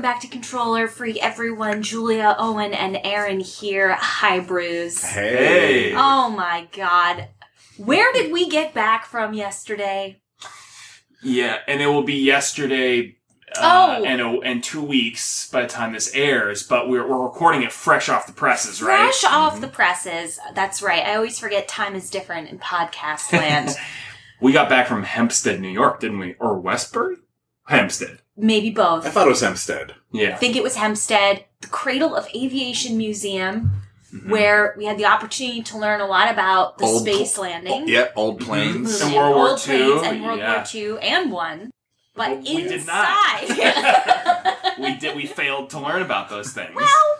Welcome back to Controller Free, everyone. Julia, Owen, and Aaron here. Hi, Bruce. Hey. Oh my god. Where did we get back from yesterday? Yeah, and it will be yesterday. Uh, Oh. and a, and two weeks by the time this airs, but we're, we're recording it fresh off the presses, right? Fresh off the presses. That's right. I always forget time is different in podcast land. We got back from Hempstead, New York, didn't we? Or Westbury? Hempstead. Maybe both. I thought it was Hempstead. Yeah. I think it was Hempstead, the Cradle of Aviation Museum, Mhm. where we had the opportunity to learn a lot about the Old space pl- landing. Yeah, old planes. And World War Old II, planes and World yeah. War II and one. But Well, we did inside. not. we did. We failed to learn about those things. well, I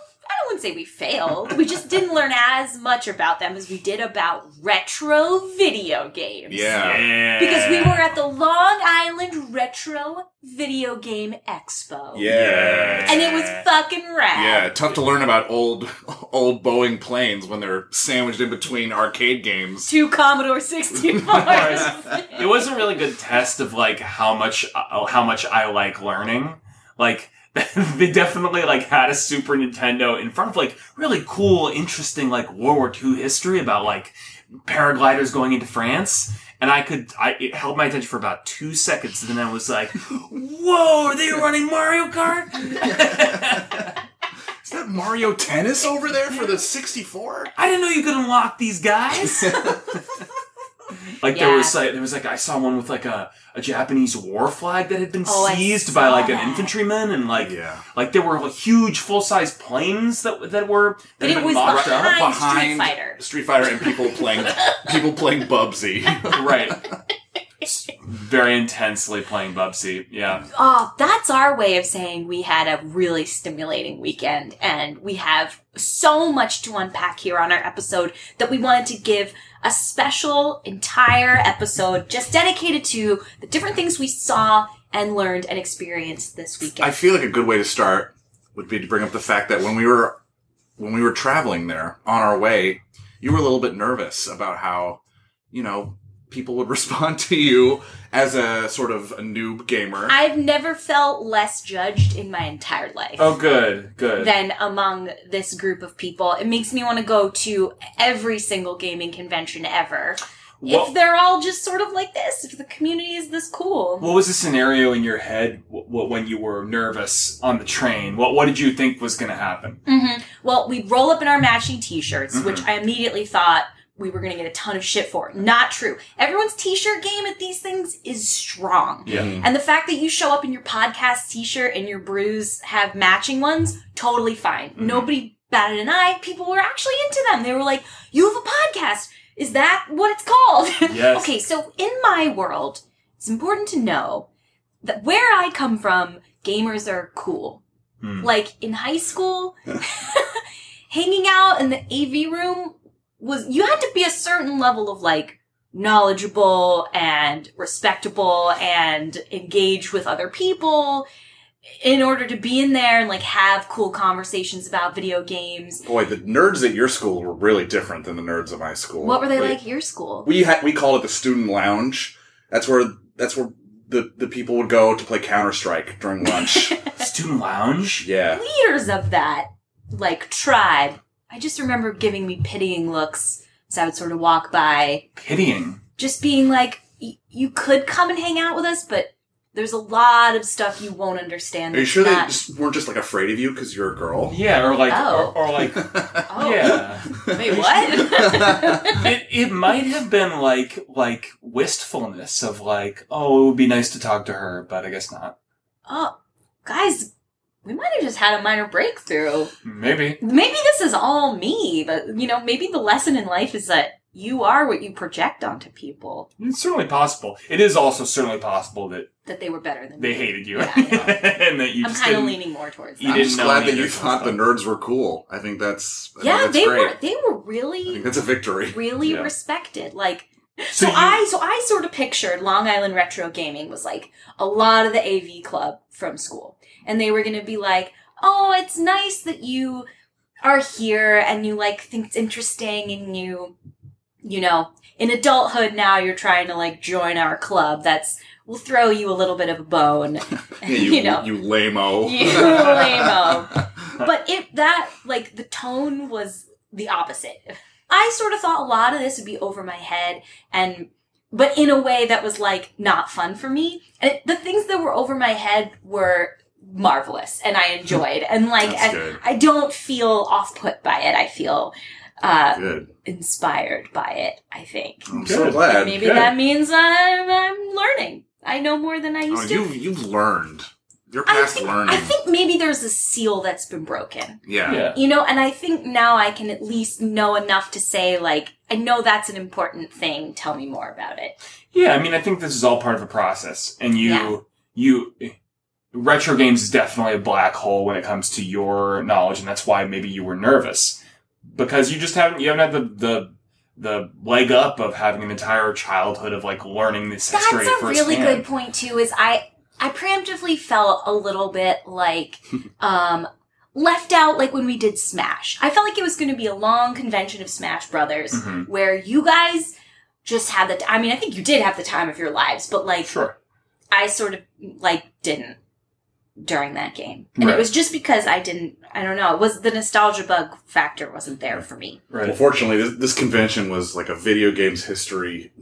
wouldn't say we failed. We just didn't learn as much about them as we did about retro video games. Yeah. yeah. Because we were at the Long Island Retro Video Game Expo. Yeah. And it was fucking rad. Yeah, tough to learn about old old Boeing planes when they're sandwiched in between arcade games. Two Commodore 64s. it was a really good test of like how much uh, how much I like learning. Like they definitely like had a Super Nintendo in front of like really cool, interesting like World War II history about like paragliders going into France. And I could, I, it held my attention for about two seconds, and then I was like, "Whoa, are they running Mario Kart?" Is that Mario Tennis over there for the 64? I didn't know you could unlock these guys. Like there was like there was like I saw one with like a, a Japanese war flag that had been Oh, seized by like that. an infantryman and like Yeah. like there were like, huge full size planes that that were that But had it been was mocked up. behind, Behind Street Fighter. Street Fighter and people playing people playing Bubsy. right. Very intensely playing Bubsy. Yeah. Oh, that's our way of saying we had a really stimulating weekend and we have so much to unpack here on our episode that we wanted to give a special entire episode just dedicated to the different things we saw and learned and experienced this weekend. I feel like a good way to start would be to bring up the fact that when we were when we were traveling there on our way, you were a little bit nervous about how, you know, people would respond to you as a sort of a noob gamer. I've never felt less judged in my entire life. Oh, good, good. than among this group of people. It makes me want to go to every single gaming convention ever. What- If they're all just sort of like this, if the community is this cool. What was the scenario in your head when you were nervous on the train? What What did you think was going to happen? hmm Well, we'd roll up in our matching t-shirts, Mhm. which I immediately thought we were going to get a ton of shit for. it. Not true. Everyone's t-shirt game at these things is strong. Yeah. Mhm. And the fact that you show up in your podcast t-shirt and your brews have matching ones, totally fine. Mhm. Nobody batted an eye. People were actually into them. They were like, you have a podcast. Is that what it's called? Yes. okay, so in my world, it's important to know that where I come from, gamers are cool. Hmm. Like in high school, hanging out in the AV room was, you had to be a certain level of like, knowledgeable and respectable and engage with other people in order to be in there and like have cool conversations about video games. Boy, the nerds at your school were really different than the nerds at my school. What were they We- like at your school? We had we called it the student lounge. That's where that's where the, the people would go to play Counter Strike during lunch. Student lounge. yeah. Leaders of that like tribe. I just remember giving me pitying looks as I would sort of walk by, Pitying. just being like, "Y- "You could come and hang out with us, but there's a lot of stuff you won't understand." Are you that's sure they just weren't just like afraid of you because you're a girl? Yeah, or like, Oh. or, or like, Oh. yeah. Wait, what? It it might have been like like wistfulness of like, oh, it would be nice to talk to her, but I guess not. oh, guys, we might have just had a minor breakthrough. Maybe. Maybe this is all me, but you know, maybe the lesson in life is that you are what you project onto people. It's certainly possible. It is also certainly possible that That they were better than they me. hated you, Yeah, I and that you I'm kind of leaning more towards you that. I'm didn't just know glad that you of this thought the nerds were cool. I think that's I think yeah, that's they great. were they were I really think that's a victory. really Yeah. respected. Like So, so, you- I so I sort of pictured Long Island Retro Gaming was like a lot of the AV club from school. And they were gonna be like, Oh, it's nice that you are here and you like think it's interesting and you you know, in adulthood now you're trying to like join our club. That's we'll throw you a little bit of a bone. Yeah, you, you know. you lame-o. You lame-o. but it that like the tone was the opposite. I sort of thought a lot of this would be over my head and but in a way that was like not fun for me. And it, the things that were over my head were marvelous and I enjoyed. And like That's I. I don't feel off put by it. I feel uh Good. inspired by it, I think. I'm Good. so glad. Maybe good. that means I'm, I'm learning. I know more than I Oh, used to. you've you've learned. You're I past think, learning. I think maybe there's a seal that's been broken. yeah. Yeah. You know, and I think now I can at least know enough to say, like, I know that's an important thing. Tell me more about it. Yeah, I mean, I think this is all part of a process, and you, Yeah. you, retro games is definitely a black hole when it comes to your knowledge, and that's why maybe you were nervous because you just haven't, you haven't had the the the leg up of having an entire childhood of like learning this That's history a really good point too. Is I I preemptively felt a little bit like um left out like when we did Smash. I felt like it was going to be a long convention of Smash Brothers Mhm. where you guys just had the. T- I mean, I think you did have the time of your lives, but like Sure. I sort of like didn't during that game, and Right. it was just because I didn't. I don't know. It was the nostalgia bug factor wasn't there for me. Well, Right. fortunately, this, this convention was like a video games history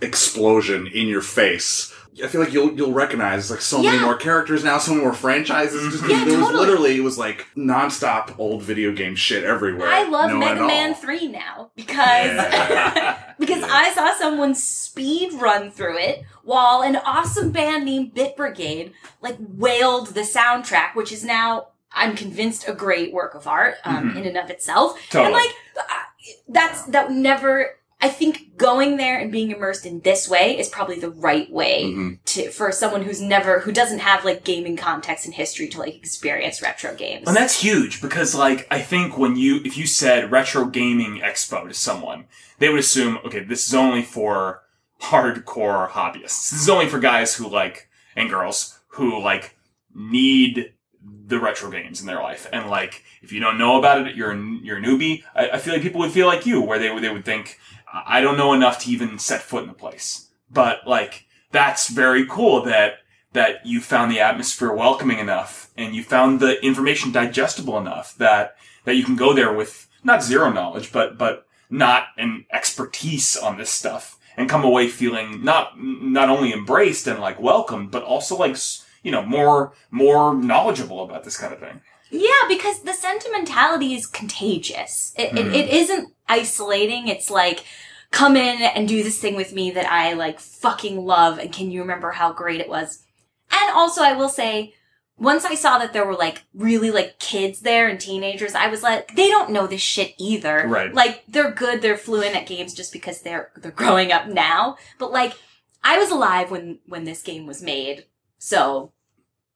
explosion in your face. I feel like you'll you'll recognize like so many more characters now, so many more franchises. Just, mm-hmm. Yeah, there was literally it was like nonstop old video game shit everywhere. I love No Mega Man all. Three now because Yeah. because Yeah. I saw someone speed run through it while an awesome band named Bit Brigade like wailed the soundtrack, which is now I'm convinced a great work of art um, Mhm. in and of itself. Totally. And like uh, that's that never. I think going there and being immersed in this way is probably the right way Mhm. to for someone who's never who doesn't have like gaming context and history to like experience retro games. And that's huge because, like, I think when you, if you said retro gaming expo to someone, they would assume, okay, this is only for hardcore hobbyists. This is only for guys who like, and girls who like need the retro games in their life. And like, if you don't know about it, you're, you're a newbie. I, I feel like people would feel like you, where they they would think, I don't know enough to even set foot in the place. But like, that's very cool that that you found the atmosphere welcoming enough and you found the information digestible enough that that you can go there with not zero knowledge but but not an expertise on this stuff and come away feeling not not only embraced and like welcomed but also like you know more more knowledgeable about this kind of thing Yeah, because the sentimentality is contagious. It, Mhm. it, it isn't isolating. It's like, come in and do this thing with me that I like fucking love. And can you remember how great it was? And also, I will say, once I saw that there were like really like kids there and teenagers, I was like, they don't know this shit either. Right. Like they're good, they're fluent at games just because they're they're growing up now. But like, I was alive when when this game was made, so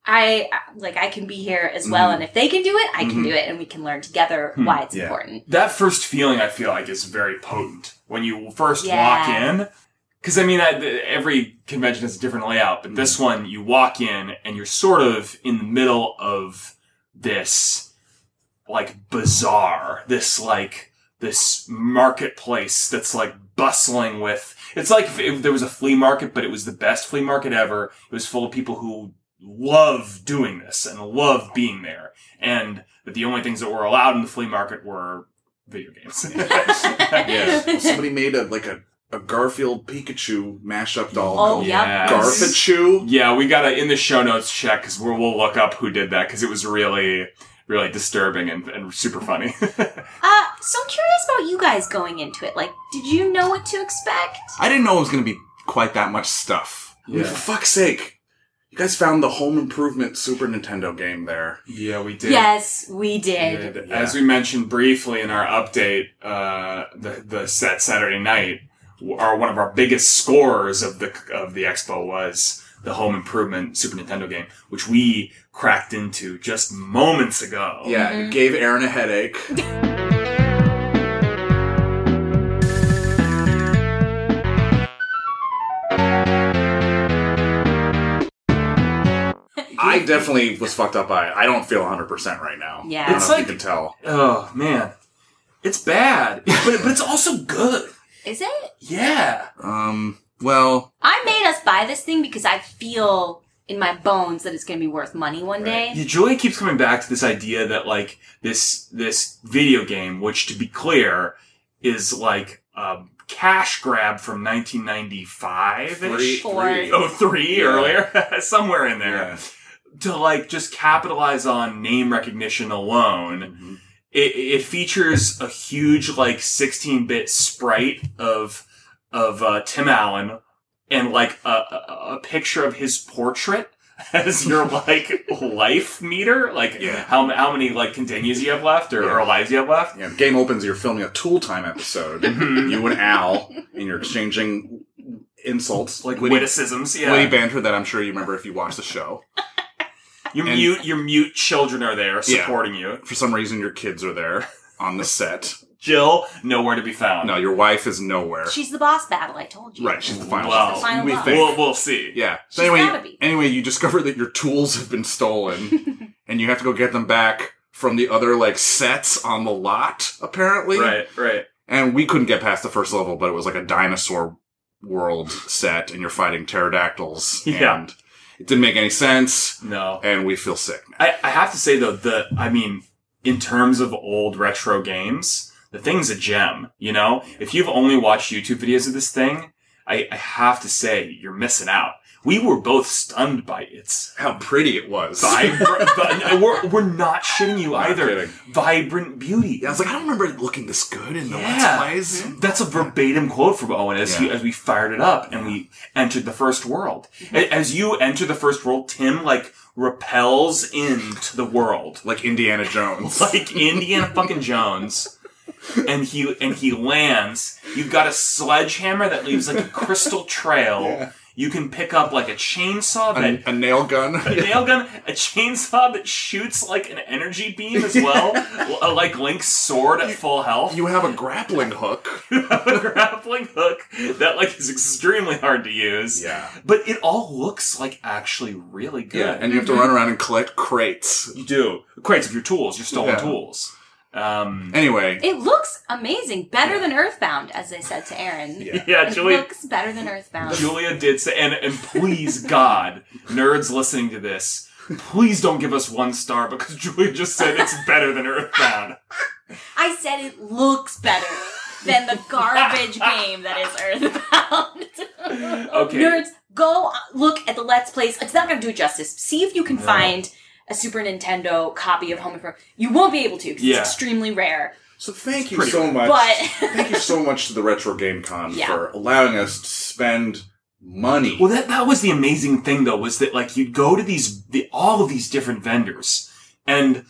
I like I can be here as well. Mhm. And if they can do it, I can Mhm. do it, and we can learn together Hmm. why it's Yeah. important. that first feeling I feel like is very potent when you first Yeah. walk in. Because I mean, I, the- every convention has a different layout, but this mm-hmm. one you walk in and you're sort of in the middle of this like bazaar, this like this marketplace that's like bustling with. It's like if, if there was a flea market, but it was the best flea market ever. It was full of people who love doing this and love being there, and that the only things that were allowed in the flea market were video games. Yeah. Somebody made a like a, a Garfield Pikachu mashup doll Oh, called yeah. Garfichu. Yeah, we gotta in the show notes check because we'll, we'll look up who did that because it was really, really disturbing and, and super funny. Uh, so I'm curious about you guys going into it. Like, did you know what to expect? I didn't know it was going to be quite that much stuff. I mean, Yeah. for fuck's sake. You guys found the Home Improvement Super Nintendo game there. yeah, we did. Yes, we did. did. Yeah. As we mentioned briefly in our update, uh, the the set Saturday night, our one of our biggest scores of the of the expo was the Home Improvement Super Nintendo game, which we cracked into just moments ago. Yeah, Mhm. it gave Aaron a headache. I definitely was fucked up by it. I don't feel 100% right now. Yeah. I don't It's know if like- you can tell. Oh man, it's bad, but but it's also good. Is it? Yeah. Um, well, I made us buy this thing because I feel in my bones that it's going to be worth money one day. Yeah, Julia keeps coming back to this idea that like this this video game, which to be clear, is like a cash grab from 1995 three, ish. Four. three. Oh, three Yeah. earlier, somewhere in there, Yeah. to like just capitalize on name recognition alone. Mhm. It, it features a huge like 16-bit sprite of of uh, Tim Allen and like a, a, a picture of his portrait as your like life meter, like Yeah. how how many like continues you have left or, or lives you have left. Yeah, game opens. You're filming a Tool Time episode. Mhm. you and Al, and you're exchanging insults, Like witty, witticisms, yeah. witty banter that I'm sure you remember if you watched the show. Your and- mute your mute children are there Yeah. supporting you. For some reason, your kids are there on the set. Jill nowhere to be found. No, your wife is nowhere. She's the boss battle, I told you. Right, she's the final. Wow. She's the final we boss. think. We'll we'll see. Yeah. So She's anyway, gotta be. anyway, you discover that your tools have been stolen, and you have to go get them back from the other like sets on the lot. Apparently, Right, right. And we couldn't get past the first level, but it was like a dinosaur world set, and you're fighting pterodactyls, Yeah. and it didn't make any sense, No. and we feel sick. Now. I, I have to say though, the I mean, in terms of old retro games, the thing's a gem. You know, if you've only watched YouTube videos of this thing, I, I have to say you're missing out. We were both stunned by its How pretty it was! vibrant. but we're we're not shitting you Not either. kidding. Vibrant beauty. Yeah, I was like, I don't remember it looking this good in the Yeah. Let's Plays. Mm-hmm. That's a verbatim quote from Owen as, he, as we fired it up and we entered the first world. Mm-hmm. A- As you enter the first world, Tim like repels into the world Like Indiana Jones. like Indiana fucking Jones. And he and he lands. You've got a sledgehammer that leaves like a crystal trail. Yeah. You can pick up like a chainsaw that a, a nail gun. a nail gun, a chainsaw that shoots like an energy beam as well, like Link's sword at full health. You have a grappling hook. you have a grappling hook that like is extremely hard to use. Yeah. But it all looks like actually really good. Yeah, and you have to run around and collect crates. you do. Crates of your tools, your stolen Yeah. tools. Um Anyway, It looks amazing. Better than Earthbound, as they said to Aaron. Yeah. yeah, It Julia looks better than Earthbound. Julia did say and, and please God, nerds listening to this, please don't give us one star because Julia just said it's better than Earthbound. I said it looks better than the garbage game that is Earthbound. Okay. Nerds, go look at the Let's Plays. It's not going to do it justice. See if you can No. find a Super Nintendo copy of Home Improvement. You won't be able to because Yeah. it's extremely rare. so thank you pretty so much. But thank you so much to the Retro Game Con Yeah. for allowing us to spend money. Well, that that was the amazing thing, though, was that like you'd go to these the, all of these different vendors, and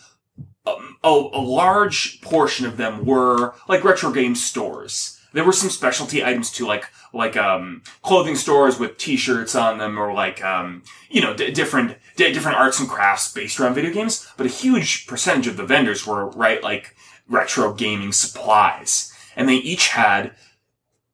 um, a, a large portion of them were like retro game stores. There were some specialty items too, like like um, clothing stores with T-shirts on them, or like um, you know d- different d- different arts and crafts based around video games. But a huge percentage of the vendors were right like retro gaming supplies, and they each had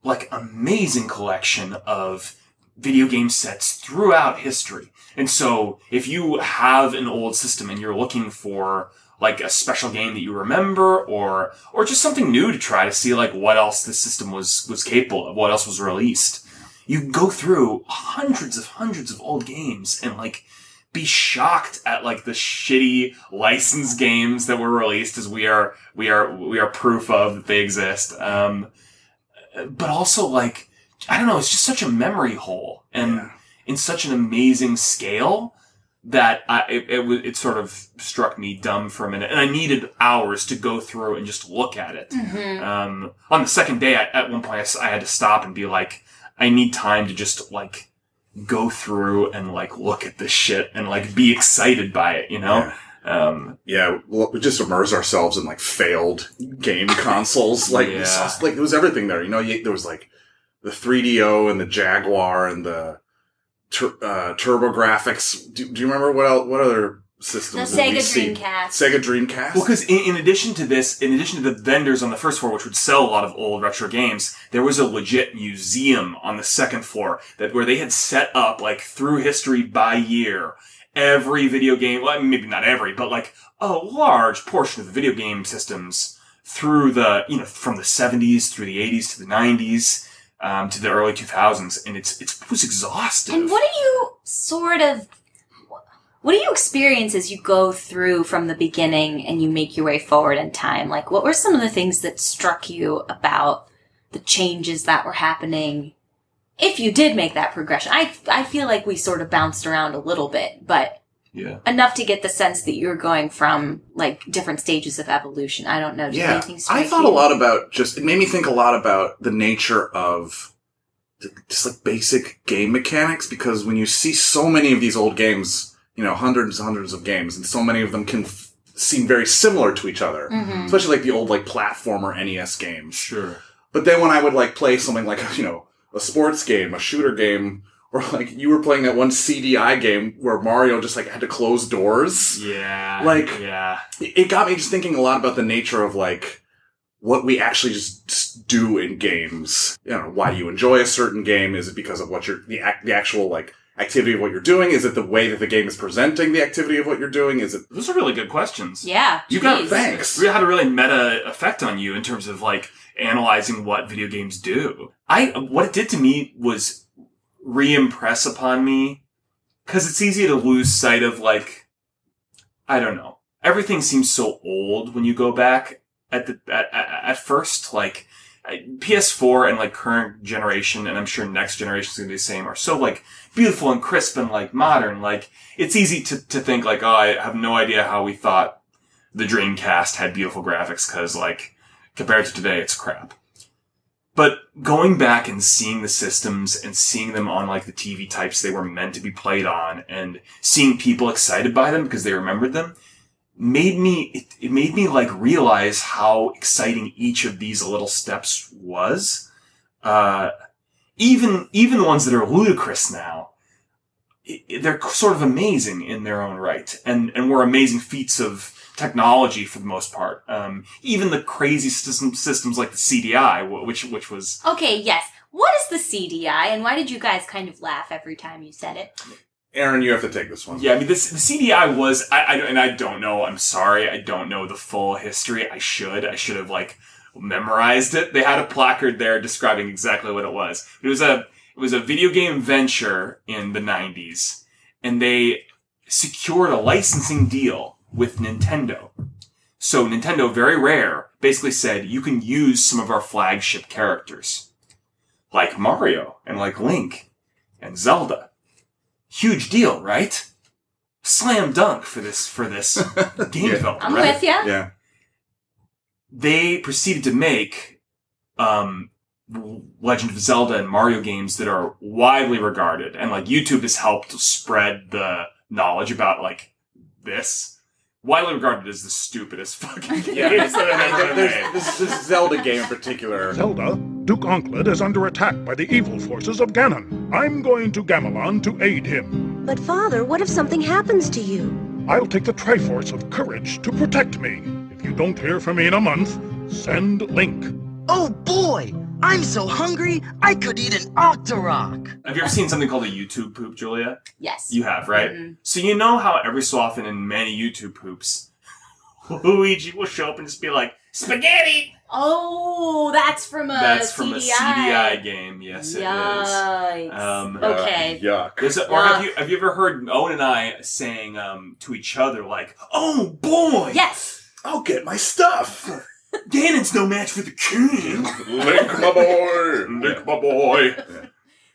like amazing collection of video game sets throughout history. And so if you have an old system and you're looking for like a special game that you remember or or just something new to try to see like what else this system was was capable of, what else was released. You go through hundreds of hundreds of old games and like be shocked at like the shitty licensed games that were released as we are we are we are proof of that they exist. Um but also like I don't know, it's just such a memory hole and Yeah. in such an amazing scale that I it, it, it sort of struck me dumb for a minute, and I needed hours to go through and just look at it. Mhm. Um, on the second day, I, at one point, I had to stop and be like, I need time to just like go through and like look at this shit and like be excited by it, you know. Um, yeah, we just immerse ourselves in like failed game consoles. Like, Yeah. saw, like there was everything there. You know, you, there was like the 3DO and the Jaguar and the tur- uh, TurboGrafx. Do, do you remember what else, what other the systems? did we Sega see? Dreamcast. Sega Dreamcast. Well, because in, in addition to this, in addition to the vendors on the first floor, which would sell a lot of old retro games, there was a legit museum on the second floor that where they had set up like through history by year every video game. Well, maybe not every, but like a large portion of the video game systems through the you know from the 70s through the 80s to the 90s um, to the early 2000s, and it's it's it was exhausting. And what do you sort of what do you experience as you go through from the beginning and you make your way forward in time? Like what were some of the things that struck you about the changes that were happening if you did make that progression? I I feel like we sort of bounced around a little bit, but yeah. enough to get the sense that you're going from like different stages of evolution. I don't know. Did yeah, anything I thought you? a lot about just. It made me think a lot about the nature of just like basic game mechanics because when you see so many of these old games, you know, hundreds and hundreds of games, and so many of them can f- seem very similar to each other, Mhm. especially like the old like platformer NES games. Sure. But then when I would like play something like you know a sports game, a shooter game, or like you were playing that one CDI game where Mario just like had to close doors Yeah. Like- yeah. it it got me just thinking a lot about the nature of like what we actually just, just do in games. You know, why do you enjoy a certain game? Is it because of what you're the act, the actual like activity of what you're doing? Is it the way that the game is presenting the activity of what you're doing? Is it Those are really good questions. Yeah. You got- geez. thanks? really had a really meta effect on you in terms of like analyzing what video games do. I what it did to me was re-impress upon me because it's easy to lose sight of like I don't know. Everything seems so old when you go back at the at, at, at first like I- PS4 and like current generation and I'm sure next generation is going to be the same are so like beautiful and crisp and like modern like it's easy to to think like oh I have no idea how we thought the Dreamcast had beautiful graphics because, like, compared to today, it's crap. But going back and seeing the systems and seeing them on like the TV types they were meant to be played on and seeing people excited by them because they remembered them made me, it, it made me like realize how exciting each of these little steps was. Uh, even, even the ones that are ludicrous now, i- i- they're sort of amazing in their own right and, and were amazing feats of technology for the most part. Um, even the crazy system, systems like the CDI, which, which was, Okay, yes. What is the CDI and why did you guys kind of laugh every time you said it? Aaron? You have to take this one. yeah, I mean, this, the CDI was, I, I, and I don't know, I'm sorry, I don't know the full history. I should, I should have like memorized it. They had a placard there describing exactly what it was. It was a, it was a video game venture in the 90s and they secured a licensing deal with Nintendo. So Nintendo, very rare, basically said you can use some of our flagship characters, like Mario and like Link and Zelda. Huge deal, right? Slam dunk for this for this game Yeah. developer, I'm right? with ya. Yeah. They proceeded to make um, Legend of Zelda and Mario games that are widely regarded, and like YouTube has helped spread the knowledge about like this. Widely regarded as the stupidest fucking games Yeah. that have ever been made. this, this Zelda game in particular. Zelda, Duke Onkled is under attack by the evil forces of Ganon. I'm going to Gamelon to aid him. But father, what if something happens to you? I'll take the Triforce of Courage to protect me. If you don't hear from me in a month, send Link. Oh boy! I'm so hungry, I could eat an Octorok! Have you ever seen something called a YouTube poop, Julia? Yes. You have, right? Mhm. So you know how every so often in many YouTube poops, Luigi will show up and just be like, spaghetti! Oh, that's from a That's from CDI. a CDI game. Yes, it is. Yikes. Um, okay. Uh, yuck. A, or have you have you ever heard Owen and I saying um, to each other like, "Oh boy, yes. I'll get my stuff. Ganon's no match for the king." Link, my boy. Link, my boy.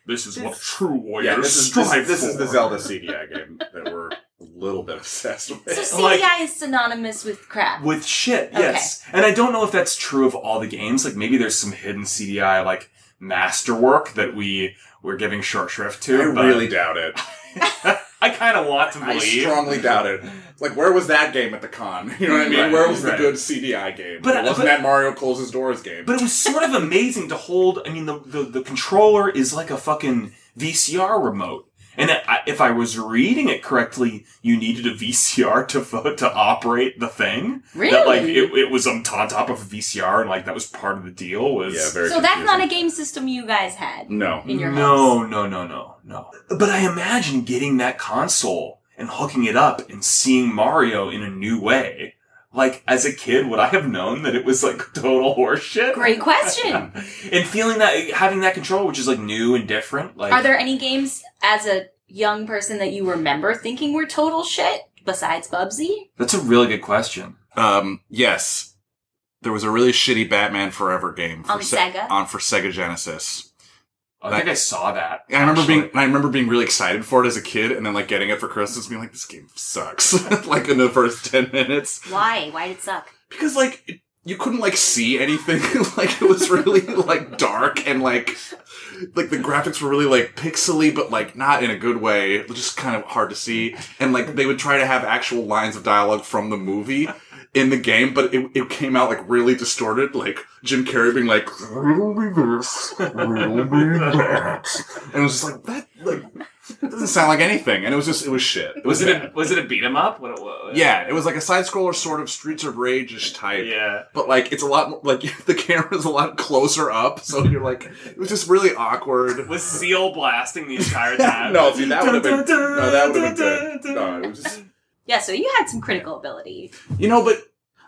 This is what true warriors Yeah, this is strive this, this is the Zelda CDI game that we're a little bit obsessed with. So CDI Like- is synonymous with crap. with shit. Yes, and I don't know if that's true of all the games. Like maybe there's some hidden CDI like masterwork that we we're giving short shrift to. I but really doubt it. I kind of want to believe. I strongly doubt it. Like, where was that game at the con? You know what I mean? Right, where was the good CDI game? But- it uh, wasn't but- that Mario closes doors game. But it was sort of amazing to hold. I mean, the, the, the controller is like a fucking VCR remote. And if I was reading it correctly, you needed a VCR to vo- to operate the thing. Really? That like it, it was on on top of a VCR, and like that was part of the deal. Was yeah, very so that's not a game system you guys had No. in your no, house. no, no, no, no. But I imagine getting that console and hooking it up and seeing Mario in a new way. Like as a kid, would I have known that it was like total horseshit? Great question. and feeling that, having that control, which is like new and different. Like, Are there any games as a young person that you remember thinking were total shit besides Bubsy? That's a really good question. Um, yes, there was a really shitty Batman Forever game for On Sega? on for Sega Genesis. I think I saw that. I remember actually. being I remember being really excited for it as a kid, and then like getting it for Christmas, being like, "This game sucks." like in the first ten minutes, Why? Why did it suck? because like it, you couldn't like see anything. like it was really like dark and like like the graphics were really like pixely, but like not in a good way. It was just kind of hard to see. And like they would try to have actual lines of dialogue from the movie in the game, but it, it came out like really distorted. Like Jim Carrey being like, "Riddle me this, riddle me that," and it was just like that. Like it doesn't sound like anything, and it was just it was shit. It Was was, it a, was it a beat 'em up? What it was? Yeah, it was like a side scroller sort of Streets of Rage ish type. Yeah. But like it's a lot more like the camera's a lot closer up, so you're like it was just really awkward. Was Seal blasting the entire time? No, see, that would've been- no, that would've been good. No, it was just Yeah, so you had some critical ability. you know, but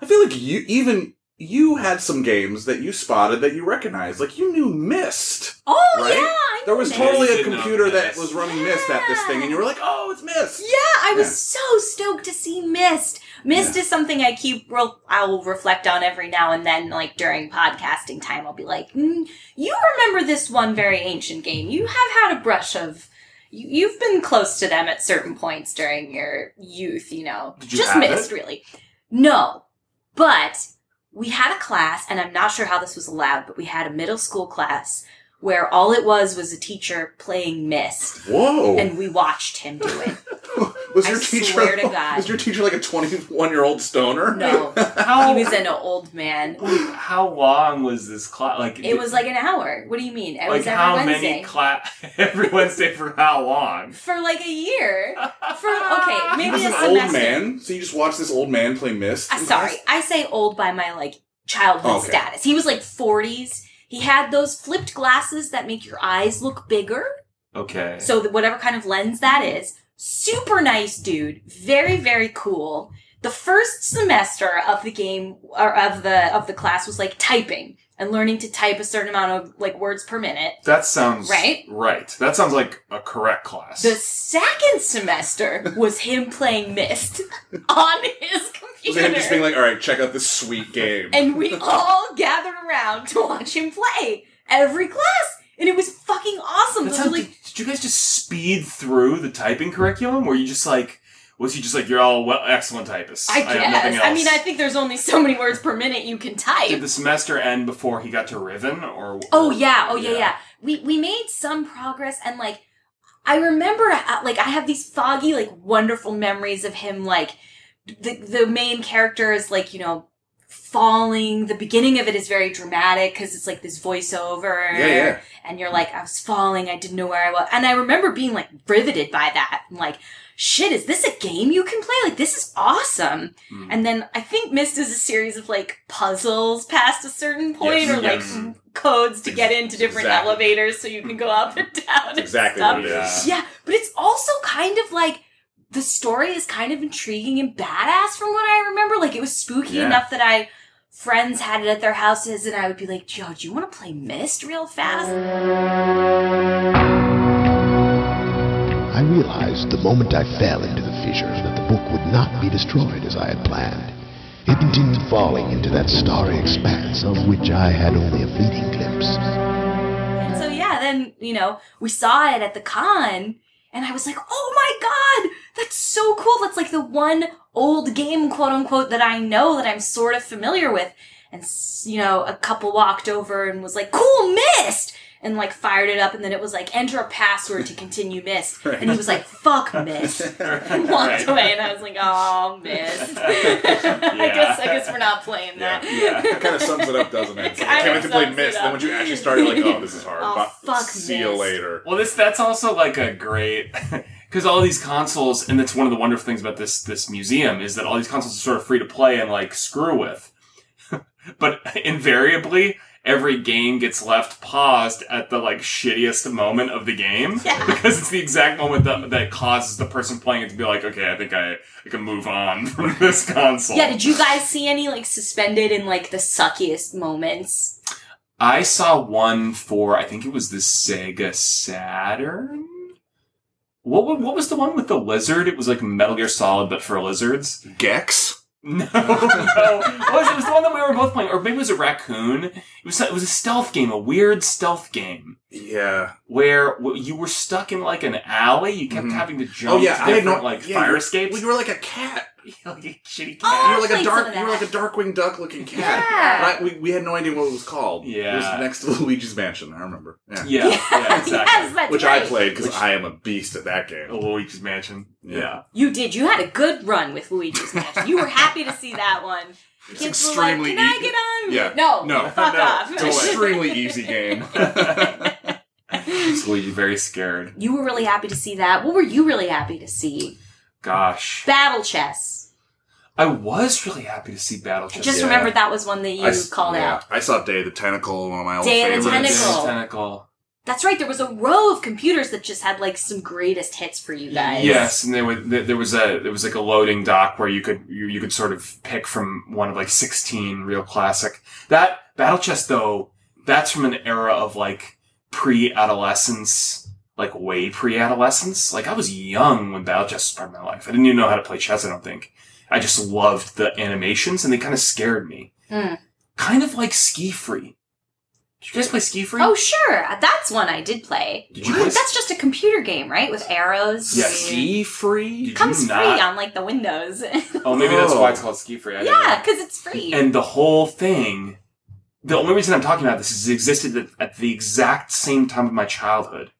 I feel like you even you had some games that you spotted that you recognized. Like you knew Myst. Oh Right? yeah, I There was knew totally a computer that was running Myst at this thing, and you were like, "Oh, it's Myst." Yeah, I was Yeah. so stoked to see Myst. Myst Yeah. is something I keep. Real, I'll reflect on every now and then, like during podcasting time. I'll be like, mm, "You remember this one very ancient game? You have had a brush of." You, you've been close to them at certain points during your youth, you know. You Just have Myst, it? really. No, but we had a class, and I'm not sure how this was allowed, but we had a middle school class where all it was was a teacher playing Myst, Whoa! and we watched him do it. was I your teacher? swear to God. Was your teacher like a twenty-one-year-old stoner? No, How, he was an old man. how long was this class? Like It was like an hour. What do you mean? It like was every how Wednesday. many class every Wednesday for how long? For like a year. For okay, He maybe was a an semester. old man, so you just watched this old man play Myst. Uh, in sorry, class? I say old by my like childhood Okay. status. He was like forties. He had those flipped glasses that make your eyes look bigger. Okay. So that whatever kind of lens that is, super nice dude, very very cool. The first semester of the game or of the of the class was like typing and learning to type a certain amount of like words per minute. that sounds Right? Right. That sounds like a correct class. The second semester was him playing Myst on his Was computer. it him just being like, "All right, check out this sweet game"? and we all gathered around to watch him play every class. And it was fucking awesome. That's Those how, were, did, did you guys just speed through the typing curriculum? Were you just like, was he just like, you're all well, excellent typists? I guess. else. I mean, I think there's only so many words per minute you can type. Did the semester end before he got to Riven, or? Oh or- yeah, oh yeah, yeah. We we made some progress, and like I remember, uh, like I have these foggy, like wonderful memories of him. Like the the main character is like you know falling. The beginning of it is very dramatic because it's like this voiceover. Yeah, yeah. And you're like, I was falling. I didn't know where I was, and I remember being like riveted by that. And like, shit, is this a game you can play? Like, this is awesome. Hmm. And then I think Myst is a series of like puzzles past a certain point, Yes, or like codes to get into different Exactly. elevators so you can go up and down. and exactly stuff. what it is. Yeah. Yeah, but it's also kind of like the story is kind of intriguing and badass from what I remember. Like it was spooky Yeah. enough that I friends had it at their houses and I would be like, Joe, do you want to play Myst real fast? I realized the moment I fell into the fissure that the book would not be destroyed as I had planned. It continued falling into that starry expanse of which I had only a fleeting glimpse. And so yeah, then, you know, we saw it at the con and I was like, oh my god, that's so cool. That's like the one old game, quote unquote, that I know that I'm sort of familiar with. And, you know, a couple walked over and was like, cool, Myst! And like fired it up and then it was like, enter a password to continue Myst. And he was like, fuck Myst. And walked Right. away and I was like, oh, Myst. I guess, I guess we're not playing that. Yeah. That kind of sums it up, doesn't it? It It's like, I can't wait to play sums Myst. Then when you actually start, you're like, "Oh, this is hard." Oh, But fuck See you later. Well, this that's also like a great because all these consoles, and that's one of the wonderful things about this this museum is that all these consoles are sort of free to play and like screw with. but invariably, every game gets left paused at the like shittiest moment of the game Yeah. because it's the exact moment that, that causes the person playing it to be like, okay, I think I, I can move on from this console. Yeah, did you guys see any like suspended in like the suckiest moments? I saw one for I think it was the Sega Saturn. What wa- what was the one with the lizard? It was like Metal Gear Solid, but for lizards. Gex. No, no. It was the one that we were both playing, or maybe it was a raccoon. It was it was a stealth game, a weird stealth game Yeah. where you were stuck in like an alley. You kept Mhm. having to jump Oh yeah, to I had different no like yeah, fire you- escapes. Well, you were like a cat. like a shitty cat. Oh, you were like a dark. You were like a that. Darkwing Duck looking cat. Yeah. And I, we, we had no idea what it was called. Yeah. It was next to Luigi's Mansion. I remember. Yeah. Yeah, yeah, exactly. yes, that's Which I played because I am a beast at that game. Luigi's Mansion. Yeah. yeah. You did. You had a good run with Luigi's Mansion. You were happy to see that one. It's Kids were extremely like, "Can I get on?" Yeah. No. No. Fuck No. off. It's an extremely easy game. So Luigi very scared. you were really happy to see that. What were you really happy to see? Gosh. Battle chess. I was really happy to see Battle Chess. I Chess. just Yeah. remembered that was one that you I s- called yeah. out. I saw Day of the Tentacle, one of my old Day of the favorites. Tentacle. Tentacle. That's right. There was a row of computers that just had like some greatest hits for you guys. Yes, and there was there was a there was like a loading dock where you could you, you could sort of pick from one of like sixteen real classic. That Battle Chess though, that's from an era of like pre-adolescence, like way pre-adolescence. Like I was young when Battle Chess was part of my life. I didn't even know how to play chess. I don't think. I just loved the animations, and they kind of scared me. Mm. Kind of like Ski Free. Did you guys play Ski Free? Oh, sure. That's one I did play. Did you play- That's just a computer game, right? With arrows. Yeah, Ski free. Did Comes you free on like the Windows. Oh, maybe that's Oh. why it's called Ski Free. I yeah, because it's free. And the whole thing, the only reason I'm talking about this is it existed at, at the exact same time of my childhood,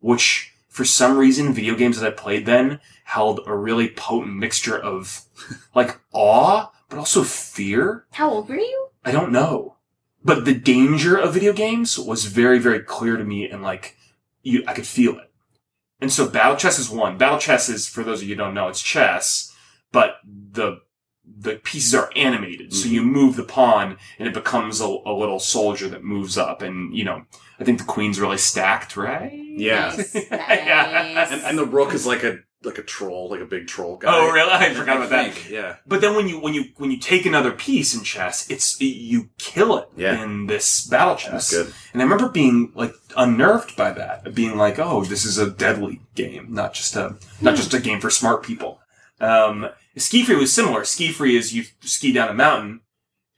which for some reason, video games that I played then held a really potent mixture of like awe, but also fear. How old were you? I don't know. But the danger of video games was very, very clear to me and like, you, I could feel it. And so Battle Chess is one. Battle Chess is, for those of you who don't know, it's chess, but the, the pieces are animated. So you move the pawn and it becomes a, a little soldier that moves up. And, you know, I think the queen's really stacked, right? Yeah. Nice. Yeah. And, and the rook is like a like a troll, like a big troll guy. Oh, really? I forgot about that. Yeah. But then when you when you when you take another piece in chess, it's you kill it Yeah. in this battle chess. That's good. And I remember being like unnerved by that, being like, "Oh, this is a deadly game, not just a not just a game for smart people." Um, ski free was similar. Ski free is you ski down a mountain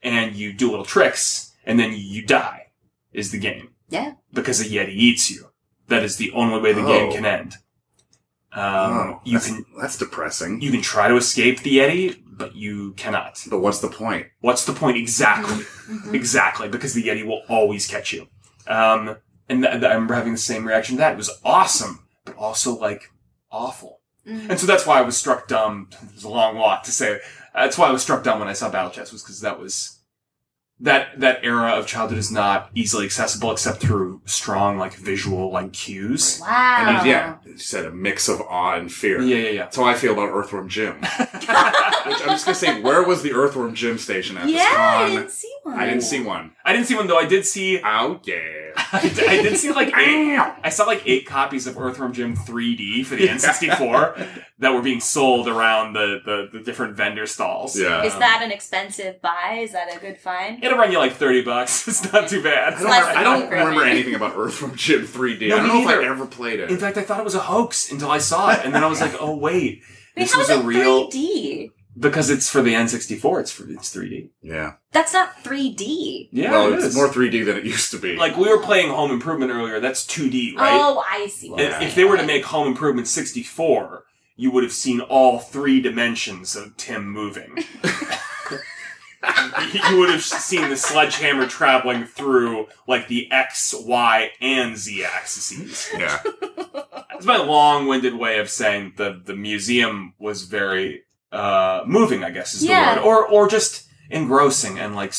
and you do little tricks, and then you die. Is the game yeah. because a yeti eats you? That is the only way the Oh. game can end. Um, oh, you that's, can that's depressing. you can try to escape the yeti, but you cannot. but what's the point? What's the point exactly? Mhm. Exactly, because the Yeti will always catch you. Um, and th- th- I remember having the same reaction to that. It was awesome, but also like awful. Mhm. And so that's why I was struck dumb. There's a long walk to say. That's why I was struck dumb when I saw Battle Chess was because that was that that era of childhood is not easily accessible except through strong like visual like cues. Wow. And yeah, you said a mix of awe and fear. Yeah, yeah, yeah. That's how I feel about Earthworm Jim. Which I'm just gonna say, where was the Earthworm Jim station at Yeah, this I con? didn't see one. I didn't see one. I didn't see one though. I did see. Oh yeah. I did, I did see like eight, I saw like eight copies of Earthworm Jim 3D for the N64 that were being sold around the, the, the different vendor stalls. Yeah. Is that an expensive buy? Is that a good find? It'll run you like 30 bucks. It's not too bad. I don't, Less remember, than I don't one remember me. anything about Earthworm Jim 3D. No, I don't me know if I neither. ever played it. In fact, I thought it was a hoax until I saw it, and then I was like, "Oh wait, Wait, this how was is a it real." 3D? Because it's for the N64. It's for it's 3D. yeah. That's not 3D. Yeah, well, it it's is. more 3D than it used to be. Like we were playing Home Improvement earlier. That's 2D, right? Oh, I see. What If- if they were to make Home Improvement 64, you would have seen all three dimensions of Tim moving. you would have seen the sledgehammer traveling through like the X, Y, and Z axes. yeah. It's my long-winded way of saying the the museum was very uh, moving. I guess is the Yeah. word, or or just engrossing and like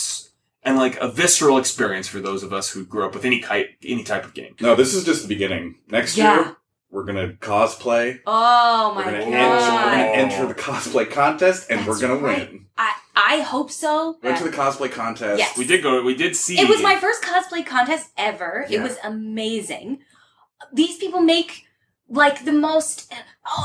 and like a visceral experience for those of us who grew up with any type any type of game. No, this is just the beginning. Next Yeah. year, we're gonna cosplay. Oh my We're gonna, god! enter, we're gonna enter the cosplay contest, and That's we're gonna right. win. I I hope so. We went to the cosplay contest. Yes. We did go. We did see. It was my first cosplay contest ever. It was amazing. These people make like the most.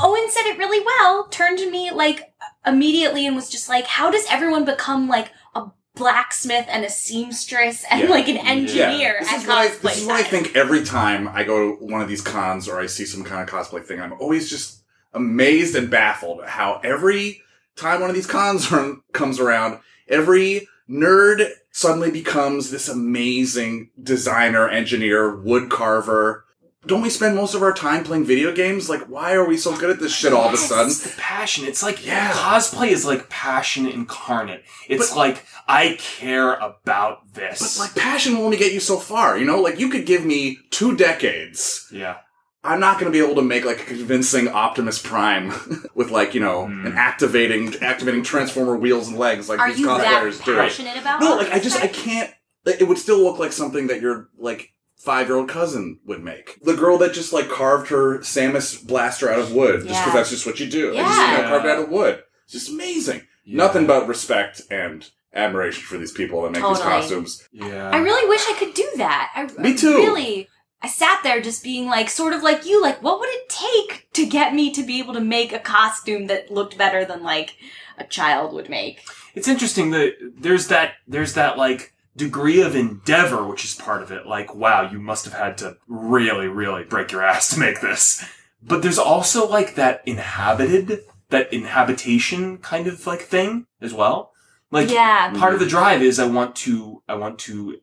Owen said it really well. Turned to me like immediately and was just like, "How does everyone become like a blacksmith and a seamstress and Yeah. like an engineer This at is, what I, cosplay?" this is what I think every time I go to one of these cons or I see some kind of cosplay thing. I'm always just amazed and baffled at how every time one of these cons run, comes around, every nerd suddenly becomes this amazing designer, engineer, wood carver. Don't we spend most of our time playing video games? Like, why are we so good at this shit all of a sudden? It's the passion. It's like Yeah. cosplay is like passion incarnate. It's But- like I care about this. But like, passion will only get you so far, you know? Like, you could give me two decades yeah, I'm not going to be able to make like a convincing Optimus Prime with like you know Hmm. an activating activating transformer wheels and legs like Are these you that cosplayers do. passionate about? No, all like I this just I can't. It would still look like something that you're like five year old cousin would make. The girl that just like carved her Samus blaster out of wood just because Yeah. that's just what you do. I just you know, Yeah. carved out of wood. It's just amazing. Yeah. Nothing but respect and admiration for these people that make these Totally. costumes. Yeah, I really wish I could do that. I, Me I too. Really, I sat there just being like, sort of like you, like, what would it take to get me to be able to make a costume that looked better than like a child would make? it's interesting that there's that there's that like degree of endeavor which is part of it like wow you must have had to really really break your ass to make this. But there's also like that inhabited that inhabitation kind of like thing as well. Like yeah, part of the mm-hmm. drive is i want to i want to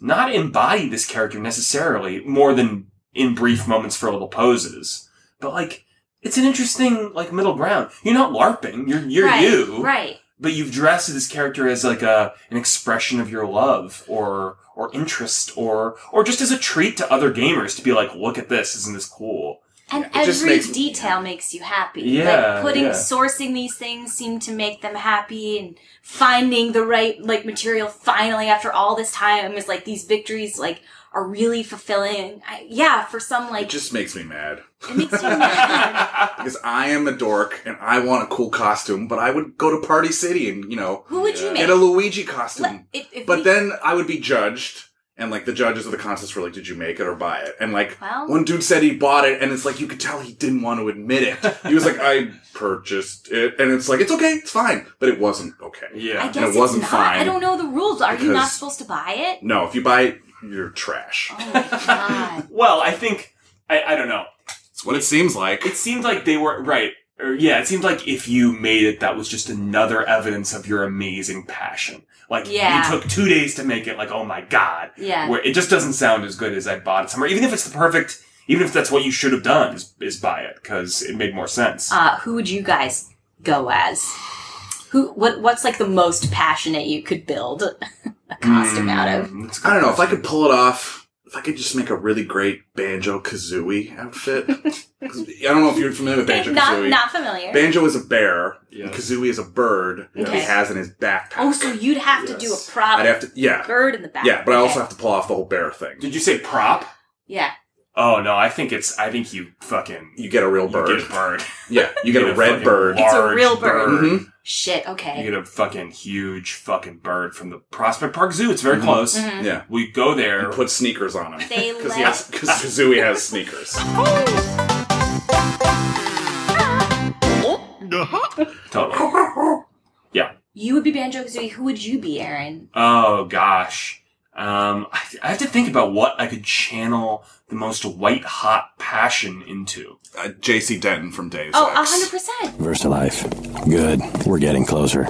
not embody this character necessarily more than in brief moments for little poses but like it's an interesting like middle ground. You're not larping you're you're right, you. right? But you've dressed this character as like a an expression of your love or or interest or or just as a treat to other gamers to be like look at this isn't this cool And It every makes- detail makes you happy. Yeah, like putting yeah. sourcing these things seem to make them happy, and finding the right like material finally after all this time is like these victories like are really fulfilling. I, yeah, for some like It just makes me mad. it makes you mad. Because I am a dork and I want a cool costume, but I would go to Party City and, you know, Who would you make? get a Luigi costume. Let- if- if but we- then I would be judged, and like the judges of the contest were like, "Did you make it or buy it?" And like Well- one dude said he bought it, and it's like you could tell he didn't want to admit it. He was like, "I purchased it," and it's like it's okay, it's fine, but it wasn't okay. yeah I guess it wasn't not. fine I don't know the rules. Are you not supposed to buy it? No, if you buy it, you're trash. Oh god. well i think I, I don't know It's what it seems like. it seemed like they were right or yeah it seemed like if you made it that was just another evidence of your amazing passion like Yeah. you took two days to make it like oh my god Yeah. where it just doesn't sound as good as I bought it somewhere. Even if it's the perfect, even if that's what you should have done, is, is buy it because it made more sense. Uh, who would you guys go as? Who? What? What's like the most passionate you could build a costume out of? Mm, that's a good I don't know if I could pull it off. If I could just make a really great Banjo Kazooie outfit. I don't know if you're familiar with Banjo Kazooie. not familiar. Banjo is a bear. Yes. And Kazooie is a bird that he Okay. has in his backpack. oh, so you'd have to do a prop I'd have to, yeah, bird in the back. yeah, but I also have to pull off the whole bear thing. Did you say prop? Yeah. Oh no, I think it's. I think you fucking You get a real you bird. get a bird. Yeah, you get a red bird. It's a real bird. Mhm. Shit. Okay. You get a fucking huge fucking bird from the Prospect Park Zoo. It's very Mhm. close. Mhm. Yeah, We go there. you put sneakers on him They because let- Kazooie has sneakers. totally. Yeah. You would be Banjo Kazooie. Who would you be, Aaron? Oh gosh. Um, I, I have to think about what I could channel the most white hot passion into. Uh, J.C. Denton from Deus Oh, Ex. a hundred percent. VersaLife. Good. We're getting closer.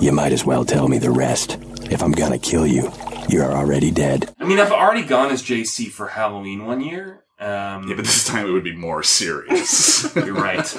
You might as well tell me the rest. If I'm gonna kill you, you're already dead. I mean, I've already gone as JC for Halloween one year. Um, Yeah, but this time it would be more serious. you're right.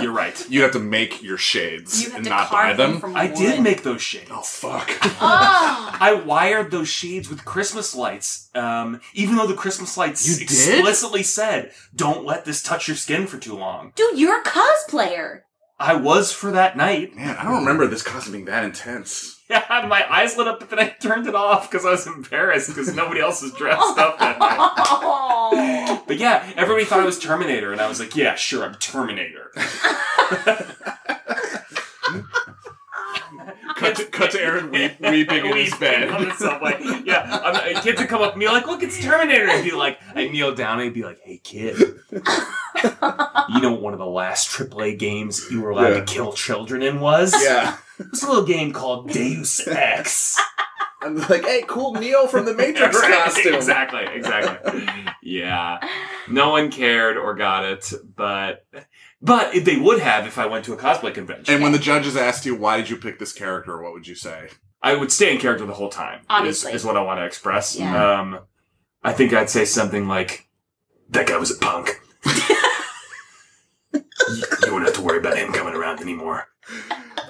You're right. You'd have to make your shades You have and to not buy carve them. them from I wood. did make those shades. oh fuck! Oh. I wired those shades with Christmas lights, um, even though the Christmas lights You did? explicitly said, "Don't let this touch your skin for too long." Dude, you're a cosplayer. I was for that night. Man, I don't remember this costume being that intense. Yeah, my eyes lit up, but then I turned it off because I was embarrassed because nobody else was dressed up that night. But yeah, everybody thought I was Terminator, and I was like, yeah, sure, I'm Terminator. Cut to, cut to Aaron weep, weeping in his bed. on the subway. Yeah, I'm, kids would come up to me like, "Look, it's Terminator," and be like, I kneel down and be like, "Hey, kid, you know what one of the last AAA games you were allowed Yeah. to kill children in was? Yeah. It was a little game called Deus Ex." I'm like, hey, cool Neo from the Matrix Right, costume. Exactly, exactly. yeah, no one cared or got it, but but they would have if I went to a cosplay convention. And when the judges asked you, why did you pick this character, what would you say? I would stay in character the whole time. Obviously. is, is what I want to express. Yeah. Um, I think I'd say something like, "That guy was a punk. you, you won't have to worry about him coming around anymore."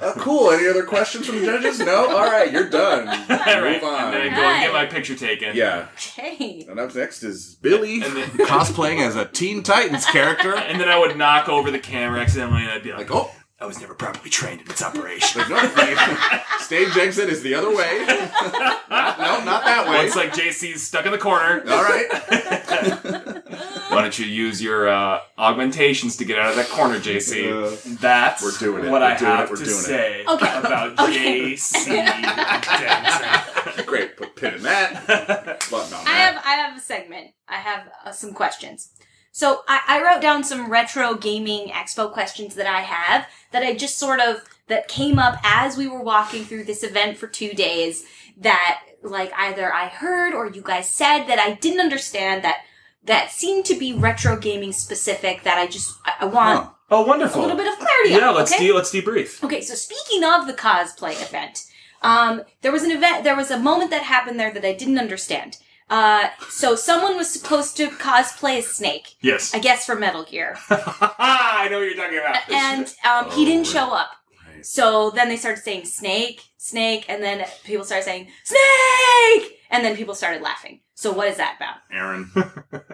Uh, cool. Any other questions from the judges? No? All right, you're done. right. Move on. And then go and get my picture taken. Yeah. Okay. And up next is Billy And then- cosplaying as a Teen Titans character. And then I would knock over the camera accidentally, and I'd be like, Like, oh, "I was never properly trained in its operation." like, no, the stage exit is the other way. Not- no, not that way. Looks like JC's stuck in the corner. All right. Why don't you use your uh, augmentations to get out of that corner, JC? Uh, That's We're doing it. what We're I doing it. have We're to doing it. say Okay. about Okay. JC Denton. Great. Put pin in that. Button on I have I have a segment. I have uh, some questions. So I, I wrote down some retro gaming expo questions that I have that I just sort of that came up as we were walking through this event for two days that like either I heard or you guys said that I didn't understand that that seemed to be retro gaming specific that I just I, I want Huh. Oh, a little bit of clarity. Yeah, on, let's okay? de- let's debrief. Okay, so speaking of the cosplay event, um, there was an event, there was a moment that happened there that I didn't understand. Uh, so someone was supposed to cosplay a Snake, Yes. I guess for Metal Gear, I know what you're talking about. and um, he didn't Oh, show up. right. So then they started saying Snake, Snake, and then people started saying Snake, and then people started laughing. So what is that about? Aaron.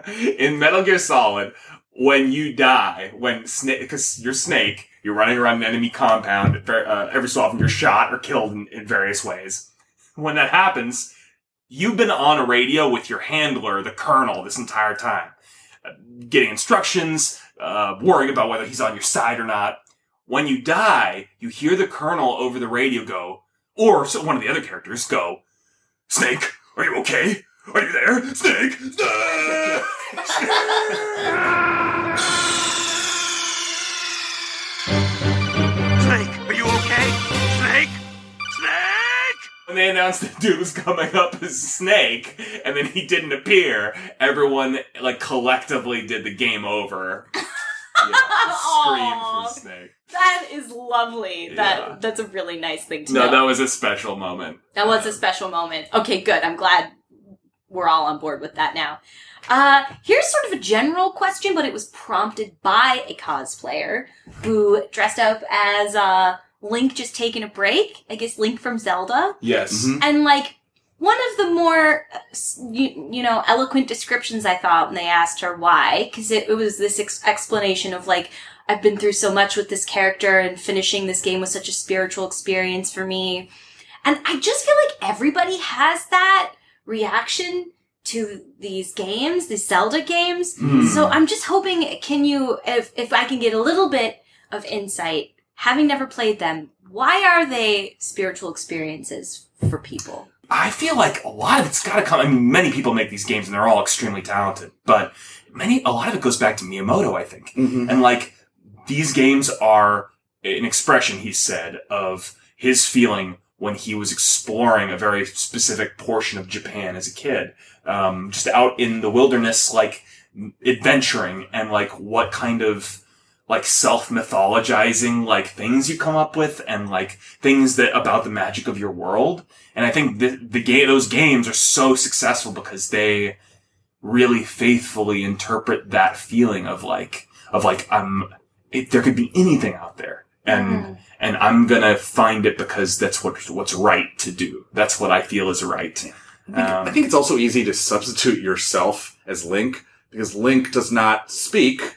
in Metal Gear Solid, when you die, when Snake, because you're Snake, you're running around an enemy compound. Uh, every so often, you're shot or killed in, in various ways. When that happens, you've been on a radio with your handler, the Colonel, this entire time, getting instructions, uh, worrying about whether he's on your side or not. When you die, you hear the Colonel over the radio go, or one of the other characters go, Snake, are you okay? Are you there? Snake! Snake, When they announced the dude was coming up as Snake, and then he didn't appear, everyone like collectively did the game over. Yeah, scream for Snake. That is lovely. Yeah. That that's a really nice thing to No, know. that was a special moment. That was a special moment. Okay, good. I'm glad we're all on board with that now. Uh, here's sort of a general question, but it was prompted by a cosplayer who dressed up as uh, Link just taking a break. I guess Link from Zelda. Yes. Mhm. And like one of the more you, you know eloquent descriptions I thought when they asked her why, because it, it was this ex- explanation of like I've been through so much with this character, and finishing this game was such a spiritual experience for me. And I just feel like everybody has that reaction to these games, these Zelda games. Hmm. So I'm just hoping, can you, if, if I can get a little bit of insight, having never played them, why are they spiritual experiences for people? I feel like a lot of it's got to come. I mean, many people make these games and they're all extremely talented, but many, a lot of it goes back to Miyamoto, I think. Mhm. And like, these games are an expression, he said, of his feeling when he was exploring a very specific portion of Japan as a kid. Um, just out in the wilderness, like, adventuring and like what kind of like self-mythologizing like things you come up with and like things that about the magic of your world. And I think the, the game, those games are so successful because they really faithfully interpret that feeling of like, of like, I'm, it, there could be anything out there. And, mm-hmm. and I'm gonna find it because that's what, what's right to do. That's what I feel is right. I think, I um, think it's also easy to substitute yourself as Link because Link does not speak.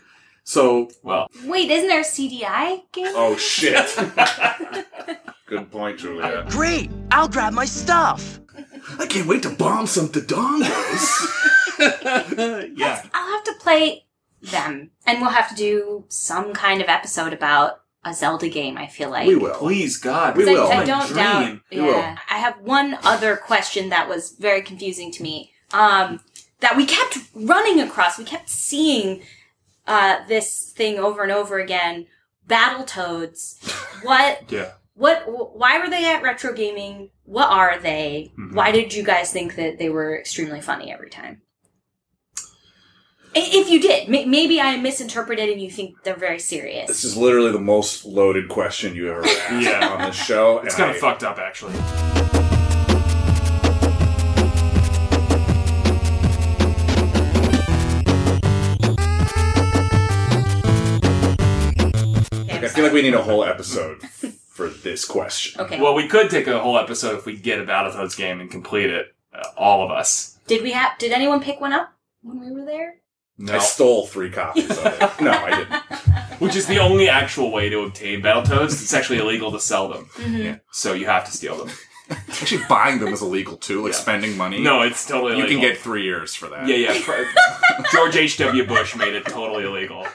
So, Well, Wait, isn't there a CDI game? oh shit. Good point, Julia. Great! I'll grab my stuff! I can't wait to bomb some Dodongos. yeah. I'll have to play them, and we'll have to do some kind of episode about a Zelda game. I feel like we will. Please, God. We I- will. I, My don't dream. doubt. We will. Yeah, I have one other question that was very confusing to me. Um, that we kept running across. We kept seeing uh, this thing over and over again. Battletoads. What? Yeah. What? Why were they at retro gaming? What are they? Mhm. Why did you guys think that they were extremely funny every time? If you did, maybe I misinterpreted and you think they're very serious. This is literally the most loaded question you ever asked Yeah. on this show. It's and kind of fucked up, actually. Feel like we need a whole episode for this question. Okay. Well, we could take a whole episode if we get a Battletoads game and complete it. Uh, all of us. Did we have? Did anyone pick one up when we were there? No. I stole three copies of it. No, I didn't. Which is the only actual way to obtain Battletoads. It's actually illegal to sell them. Mhm. So you have to steal them. Actually, buying them is illegal too, like Yeah. spending money. No, it's totally you illegal. can get three years for that. Yeah, yeah. George H.W. Bush made it totally illegal.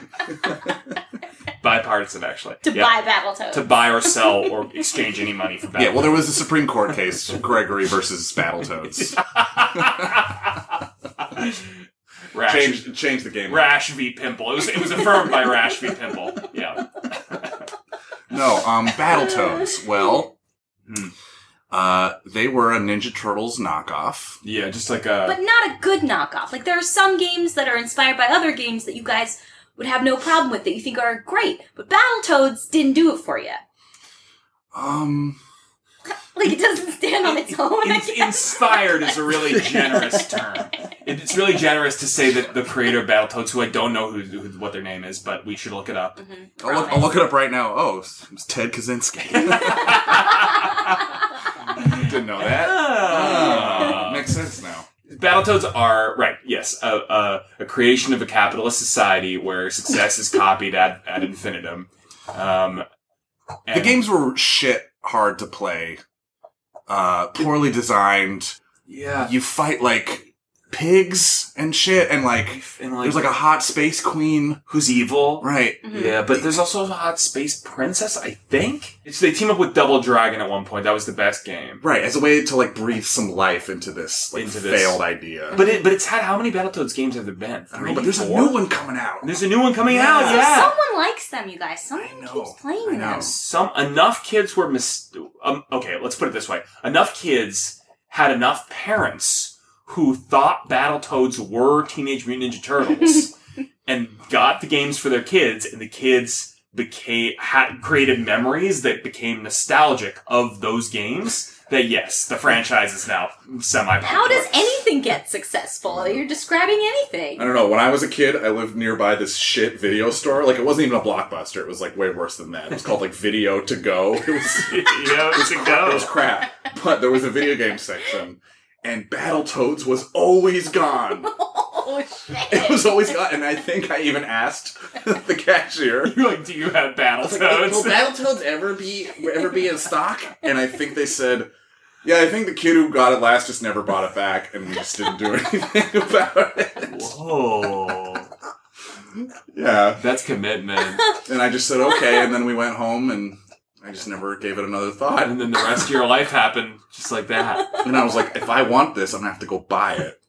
Bipartisan, actually. To Yeah. buy Battletoads. To buy or sell or exchange any money for Battletoads. Yeah, well, there was a Supreme Court case, Gregory versus Battletoads. Rash, change, change the game. Rash v. Pimple. It was, it was affirmed by Rash v. Pimple. Yeah. No, um, Battletoads. Well, Hmm. uh, they were a Ninja Turtles knockoff. Yeah, just like a. but not a good knockoff. Like there are some games that are inspired by other games that you guys would have no problem with that you think are great, but Battletoads didn't do it for you. Um, Like it doesn't stand on its own. I In- guess. inspired is a really generous term. It's really generous to say that the creator of Battletoads, who I don't know who, who what their name is, but we should look it up. I'll look, I'll look it up right now. Oh, it's it's Ted Kaczynski. Didn't know that. Ah. Ah, makes sense now. Battletoads are right. Yes, a, a, a creation of a capitalist society where success is copied ad, ad infinitum. Um, The games were shit hard to play, uh, poorly designed. yeah, You fight like pigs and shit, and like and like, there's like a hot space queen. who's evil, Right. Yeah, but there's also a hot space princess. I think it's they team up with Double Dragon at one point. That was the best game. Right, as a way to like breathe some life into this like Into this. failed idea. But it but it's had how many Battletoads games have there been? I don't know, but there's a new one coming out. There's a new one coming Yeah. out. Yeah. someone likes them, you guys. Someone I know, keeps playing I know. them. Some enough kids were mis. Um, okay, let's put it this way: enough kids had enough parents who thought Battletoads were Teenage Mutant Ninja Turtles and got the games for their kids, and the kids became had created memories that became nostalgic of those games. That yes, the franchise is now semi. How does anything get successful? You're describing anything. I don't know. When I was a kid, I lived nearby this shit video store. Like it wasn't even a blockbuster. It was like way worse than that. It was called like Video to Go. It was you know, it's a go. it was crap. But there was a video game section, and Battletoads was always gone. Oh shit! It was always gone, and I think I even asked the cashier. You're like, do you have I was like, "Will Battletoads? Battletoads ever be ever be in stock? And I think they said, yeah, I think the kid who got it last just never bought it back, and we just didn't do anything about it. Whoa, Yeah, that's commitment. and I just said okay, and then we went home, and I just never gave it another thought. and then the rest of your life happened just like that. And I was like, if I want this, I'm gonna have to go buy it.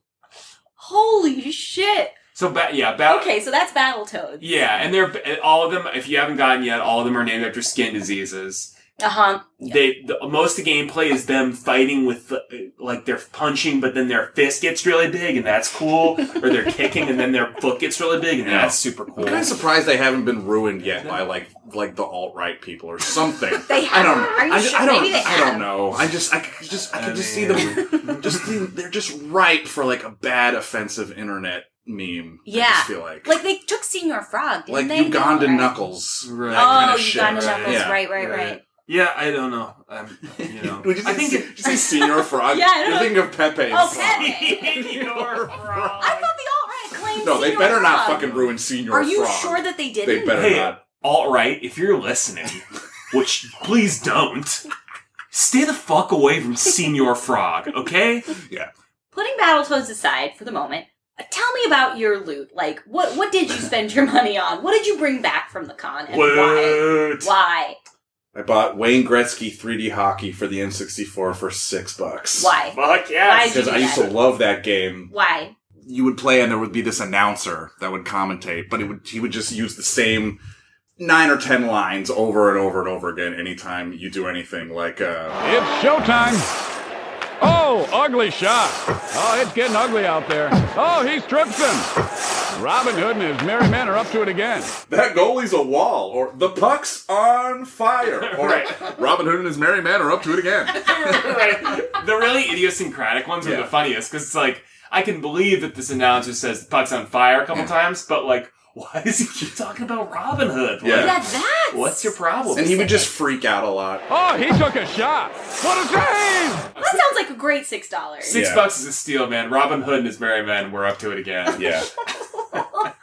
Holy shit! So, ba- yeah, ba- Okay, so that's Battletoads. Yeah, and they're all of them. If you haven't gotten yet, all of them are named after skin diseases. Uh huh. They the, most of the gameplay is them fighting with like they're punching, but then their fist gets really big, and that's cool. or they're kicking, and then their foot gets really big, and Yeah. that's super cool. I'm kind of surprised they haven't been ruined yet by like like the alt right people or something. They I don't. are you I, sure? I don't. Maybe they I don't know. I just. I could just. I could I just see them. Just see, they're just ripe for like a bad offensive internet meme. I Yeah. just feel like Like they took Senior Frog, didn't like they? Uganda No, right? knuckles. Right. Oh, of. Uganda? Knuckles, Yeah. right, right, right. Right. Yeah, I don't know. Um, you know, Would you I think did you say senior frog? Yeah, I You're know. thinking of Pepe's Oh. Pepe. Senior frog. I thought the alt right time. No, they Senior better not Frog. fucking ruin Senior Are you Frog. sure that they didn't? They better Hey, not. alt right, if you're listening, which please don't, stay the fuck away from Senior Frog, okay? Yeah. Putting Battletoads aside for the moment, uh, tell me about your loot. Like, what what did you spend your money on? What did you bring back from the con, and why? What? Why? I bought Wayne Gretzky 3D hockey for the N64 for six bucks. Why? Fuck Why yes. Because I do used to love that game. Why? You would play and there would be this announcer that would commentate, but it would he would just use the same nine or ten lines over and over and over again anytime you do anything like uh It's showtime. Oh, ugly shot. Oh, it's getting ugly out there. Oh, he strips him. Robin Hood and his merry men are up to it again. that goalie's a wall or the puck's on fire or Right. Robin Hood and his merry men are up to it again. right. The really idiosyncratic ones are the funniest because it's like I can believe that this announcer says the puck's on fire a couple times, but like, why does he keep talking about Robin Hood? Like, Yeah. Yeah, that's What's your problem? and he would just freak out a lot. Oh, he took a shot. What a save! That sounds like a great six dollars. Six Yeah. bucks is a steal, man. Robin Hood and his merry men were up to it again. Yeah.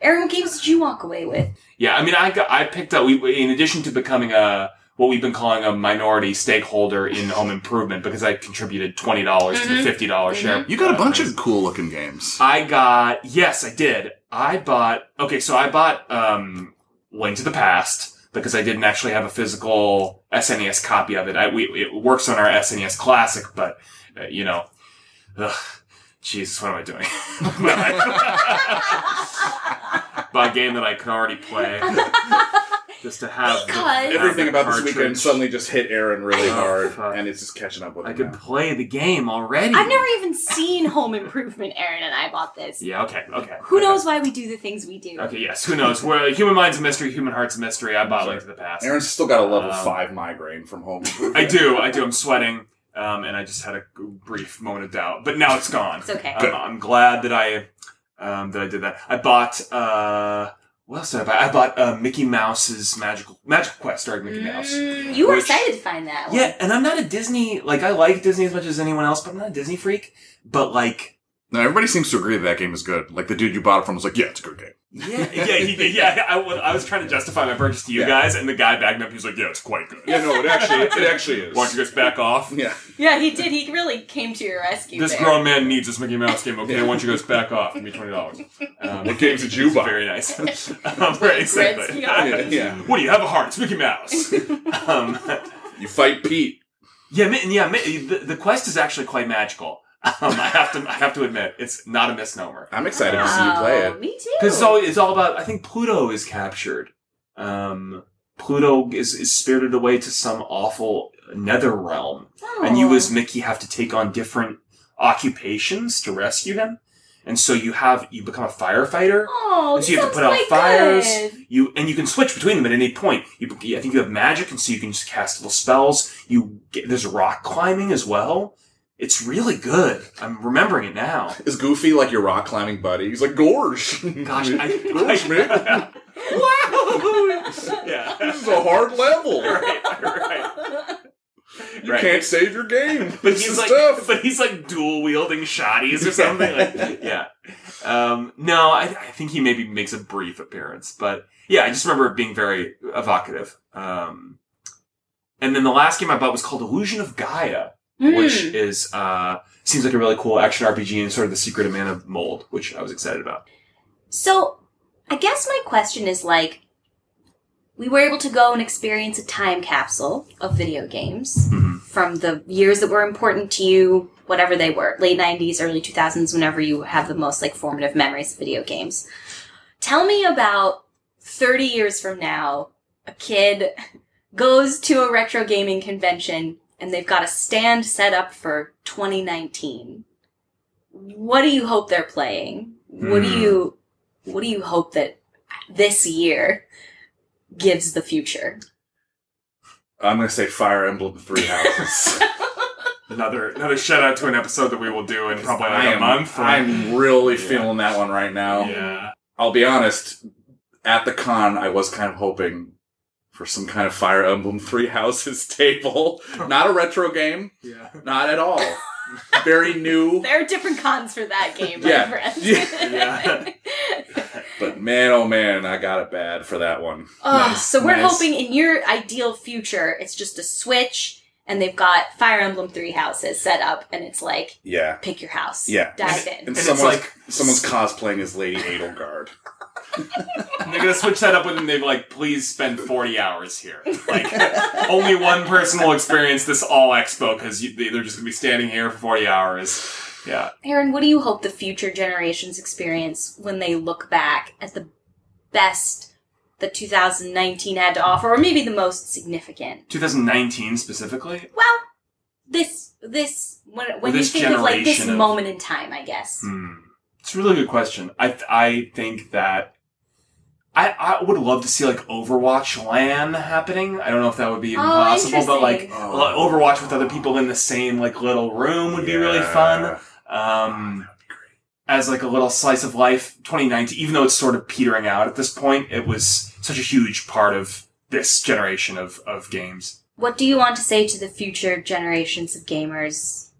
Aaron, what games did you walk away with? Yeah, I mean, I got, I picked up. We, in addition to becoming a what we've been calling a minority stakeholder in home improvement, because I contributed twenty dollars to the mm-hmm. fifty dollars mm-hmm. share. You got a bunch raise. of cool looking games. I got yes, I did. I bought okay, so I bought um Link to the Past because I didn't actually have a physical SNES copy of it. I, we, it works on our SNES Classic, but uh, you know, ugh, Jesus, what am I doing? Buy a game that I can already play just to have the- Because- Everything the about this cartridge. weekend suddenly just hit Aaron really Oh, hard, fuck. and it's just catching up with him. I him. could now. play the game already. I've never even seen Home Improvement, Aaron, and I bought this. Yeah. Okay. Okay. Who okay. knows why we do the things we do? Okay. Yes. Who knows? Well, human mind's a mystery. Human heart's a mystery. I bought Link to the Past. Aaron's still got a level Um, five migraine from home. Improvement. I do. I do. I'm sweating. Um, and I just had a brief moment of doubt, but now it's gone. It's okay. I'm, I'm glad that I um, that I did that. I bought uh, what else did I buy? I bought uh, Mickey Mouse's Magical Magical Quest starring Mickey Mouse. Mm, you were Which- excited to find that one. Yeah, and I'm not a Disney like I like Disney as much as anyone else, but I'm not a Disney freak. But like, No, everybody seems to agree that that game is good. Like the dude you bought it from was like, "Yeah, it's a good game." Yeah, yeah, he, yeah. I, I was trying to justify my purchase to you Yeah. guys, and the guy backed me up. He was like, "Yeah, it's quite good." Yeah, no, it actually, it actually is. Why don't you guys back off? Yeah, Yeah, he did. He really came to your rescue. This there. grown man needs this Mickey Mouse game. Okay, why don't you guys back off? Give me twenty dollars. Um, What games did you buy? Very nice. um, right, exactly. Yeah, yeah. What do you have a heart? It's Mickey Mouse. um, You fight Pete. yeah, yeah. The, the quest is actually quite magical. Um, I have to, I have to admit, it's not a misnomer. I'm excited to see you play Oh, it. Me too. Because it's all, it's all about. I think Pluto is captured. Um, Pluto is, is spirited away to some awful nether realm, and you Oh. as Mickey have to take on different occupations to rescue him. And so you have you become a firefighter. Oh, and so you have to sounds put out fires. good. You and you can switch between them at any point. You, I think you have magic, and so you can just cast little spells. You get, there's rock climbing as well. It's really good. I'm remembering it now. Is Goofy like your rock climbing buddy? He's like, "Gorge, Gosh, I, Gorge, Mick. wow. yeah. This is a hard level. right, right. You Right. can't save your game. But This he's is like, tough. but he's like dual wielding shotties or something. like, yeah. Um, no, I, I think he maybe makes a brief appearance, but yeah, I just remember it being very evocative. Um, and then the last game I bought was called Illusion of Gaia, which Hmm. is uh, seems like a really cool action RPG and sort of the secret of Mana mold, which I was excited about. So, I guess my question is like, we were able to go and experience a time capsule of video games Mhm. from the years that were important to you, whatever they were, late 90s, early 2000s, whenever you have the most like formative memories of video games. Tell me about 30 years from now, a kid goes to a retro gaming convention and they've got a stand set up for 2019. What do you hope they're playing? What do Hmm. you what do you hope that this year gives the future? I'm gonna say Fire Emblem Three Houses. Another another shout out to an episode that we will do in probably like I a am, month. I'm really Yeah. feeling that one right now. yeah. I'll be honest. At the con, I was kind of hoping for some kind of Fire Emblem Three Houses table. Not a retro game. Yeah. Not at all. very new. There are different cons for that game, my Yeah. friend. Yeah. But man, oh man, I got it bad for that one. Oh, so we're Nice. hoping in your ideal future, it's just a Switch, and they've got Fire Emblem Three houses set up, and it's like Yeah. pick your house, Yeah. dive in. And, it's someone's, like- someone's cosplaying as Lady Edelgard. And they're gonna switch that up with them. They've like, please spend forty hours here. Like, only one person will experience this all expo because they're just gonna be standing here for forty hours. Yeah. Aaron, what do you hope the future generations experience when they look back at the best that 2019 had to offer, or maybe the most significant? 2019 specifically. Well, this this when when This you think of like this of- moment in time, I guess. Hmm. It's a really good question. I I think that I I would love to see like Overwatch LAN happening. I don't know if that would be even Oh, possible, but like interesting. like, Overwatch with other people in the same like little room would be really fun. Um, as like a little slice of life, 2019. Even though it's sort of petering out at this point, it was such a huge part of this generation of of games. What do you want to say to the future generations of gamers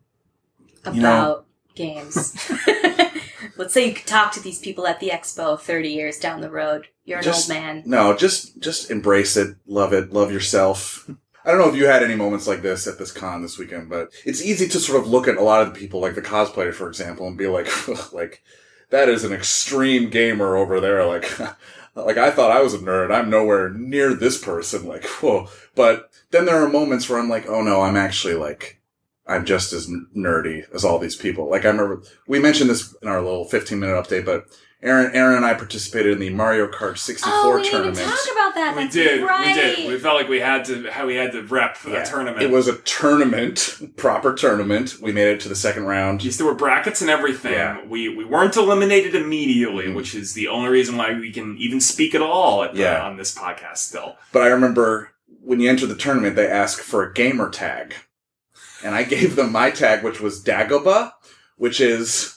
about You know- games? Let's say you could talk to these people at the expo 30 years down the road. You're an Just- old man. No, just just embrace it, love it, love yourself. I don't know if you had any moments like this at this con this weekend, but it's easy to sort of look at a lot of the people, like the cosplayer, for example, and be like, like that is an extreme gamer over there. Like, like I thought I was a nerd. I'm nowhere near this person. Like, whoa. But then there are moments where I'm like, oh no, I'm actually like, I'm just as nerdy as all these people. Like I remember we mentioned this in our little 15 minute update, but Aaron, Aaron and I participated in the Mario Kart 64 Oh, we didn't even tournament. talk about that. We That's did, right. we did. We felt like we had to, how we had to rep for Yeah. that tournament. It was a tournament, proper tournament. We made it to the second round. Yes, there were brackets and everything. Yeah. We we weren't eliminated immediately, Mhm. which is the only reason why we can even speak at all at the, Yeah. on this podcast still. But I remember when you enter the tournament, they ask for a gamer tag. And I gave them my tag, which was Dagobah, which is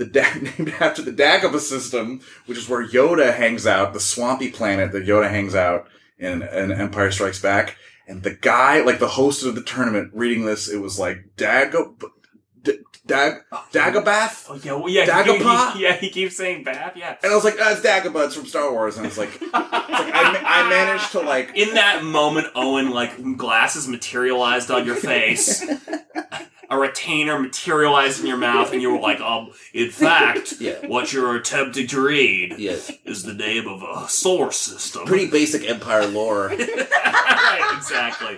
the da- named after the Dagobah system, which is where Yoda hangs out, the swampy planet that Yoda hangs out in, in Empire Strikes Back. And the guy, like the host of the tournament, reading this, it was like Dagobah, D- Dag, Dagobath? Oh yeah, well, yeah, he, Dagobah? he, yeah, he keeps saying Bath. yeah. And I was like, oh, it's Dagobah, it's from Star Wars. And it's like, it's like I, ma- I managed to like, In that moment, Owen, like glasses materialized on your face, a retainer materialized in your mouth, and you were like, um, in fact, Yeah. what you're attempting to read Yes. is the name of a solar system. pretty basic Empire lore. right, exactly.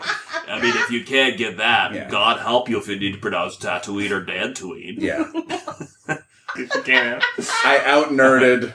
I mean, if you can't get that, Yeah. God help you if you need to pronounce Tatooine or Dantooine. Yeah. You can't. I out nerded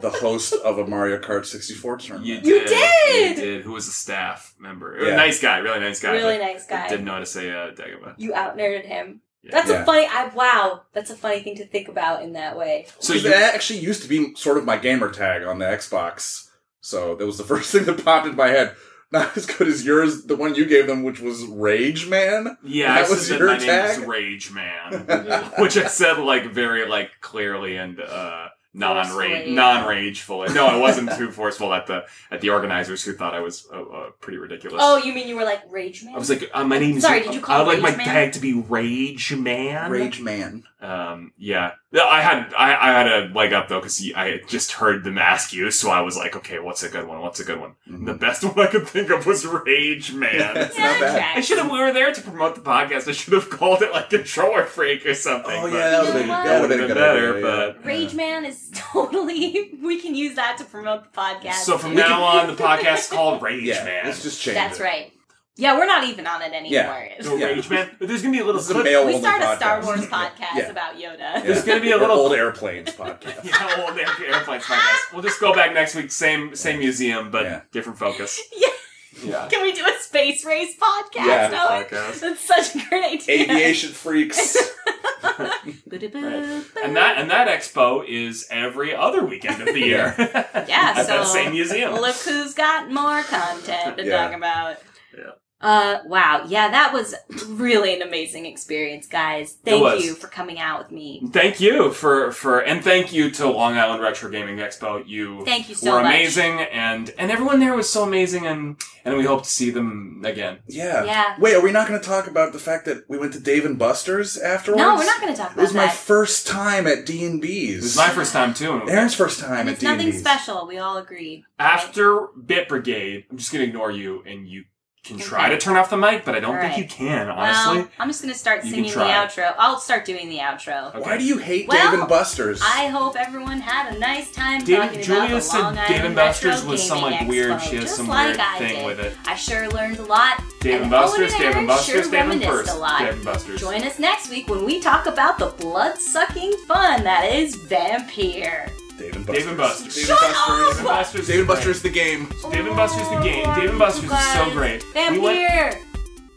the host of a Mario Kart 64 tournament. You You did. did! You did. Who was a staff member? Yeah. Nice guy. Really nice guy. Really nice guy. Didn't know how to say uh, Dagobah. You out nerded him. Yeah. That's Yeah. a funny. I wow. That's a funny thing to think about in that way. So So you, that actually used to be sort of my gamer tag on the Xbox. So that was the first thing that popped in my head. Not as good as yours, the one you gave them, which was Rage Man. yeah, that I was said your that my name is tag? Rage Man, which I said like very like clearly and uh, non rage Forcefully. non rageful. No, I wasn't too forceful at the at the organizers who thought I was uh, uh, pretty ridiculous. Oh, you mean you were like Rage Man? I was like, uh, my name is. Sorry, did you call I would like my Man? tag to be Rage Man. Rage Man. Um, yeah, I had I, I had a leg up though because I had just heard them ask you, so I was like, okay, what's a good one? What's a good one? Mhm. The best one I could think of was Rage Man. It's yeah, not bad. Jack. I should have. We were there to promote the podcast. I should have called it like Controller Freak or something. Oh, yeah, that would have been, know that would've been a Better, idea. yeah. but- Rage Man is totally. We can use that to promote the podcast. So from We now can- on, the podcast is called Rage Yeah, Man. let's just change That's it. right. Yeah, we're not even on it anymore. No, Yeah. Rage Man. But there's gonna be a little This is a clip. male We only start a Star podcast. Wars podcast Yeah. about Yoda. Yeah. There's gonna be a Or little- old airplanes podcast. Yeah, old air- airplanes podcast. We'll just go back next week. Same same museum, but Yeah. different focus. Yeah. Yeah. Can we do a space race podcast? Yeah, Owen? podcast. That's such a great idea. Aviation freaks. And that and that expo is every other weekend of the year. Yeah, at so that same museum. Look who's got more content to Yeah. talk about. Yeah. Uh, wow. Yeah, that was really an amazing experience, guys. Thank you for coming out with me. Thank you for for and thank you to Long Island Retro Gaming Expo. You Thank you so were much. amazing and and everyone there was so amazing and and we hope to see them again. Yeah. Yeah. Wait, are we not going to talk about the fact that we went to Dave and Buster's afterwards? No, we're not going to talk about that. It about was my that. first time at D and B's. It was my first time too. and Aaron's first time And at it's D&B's. nothing special. We all agreed. After Bit Brigade, I'm just gonna ignore you and you can try to turn off the mic, but I don't All think you can, honestly. Well, I'm just going to start You singing the outro. I'll start doing the outro. Why do you hate Well, Dave and Buster's? I hope everyone had a nice time Dave- talking Julia about the said Long Dave Island and Buster's was some, Gaming like, weird- she has just some like weird I thing did. with it. I sure learned a lot. Dave and Owen Buster's, Dave and Aaron Buster's, sure Dave and Buster's, a lot. Dave and Buster's. Join us next week when we talk about the blood-sucking fun that is Vampire. Dave and Dave and Buster's. Dave Shut and Buster's. Dave and Buster's. Dave and is. Buster's the game. Dave and Buster's the game. Dave and Buster's is so oh great. We went, Vampire.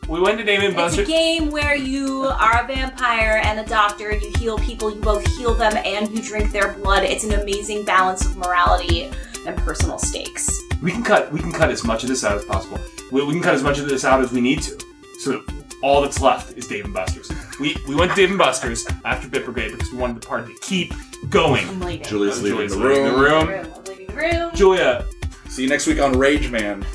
we went to Dave and It's a Buster's. game where you are a vampire and a doctor. You heal people. You both heal them and you drink their blood. It's an amazing balance of morality and personal stakes. We can cut. We can cut as much of this out as possible. We, we can cut as much of this out as we need to. So that all that's left is Dave and Buster's. We we went to Dave and Buster's after Bit Brigade because we wanted the party to keep going. I'm leaving. Julia's leaving Julia's the leaving room. the room. Room. I'm leaving the room. Julia, See you next week on Rage Man.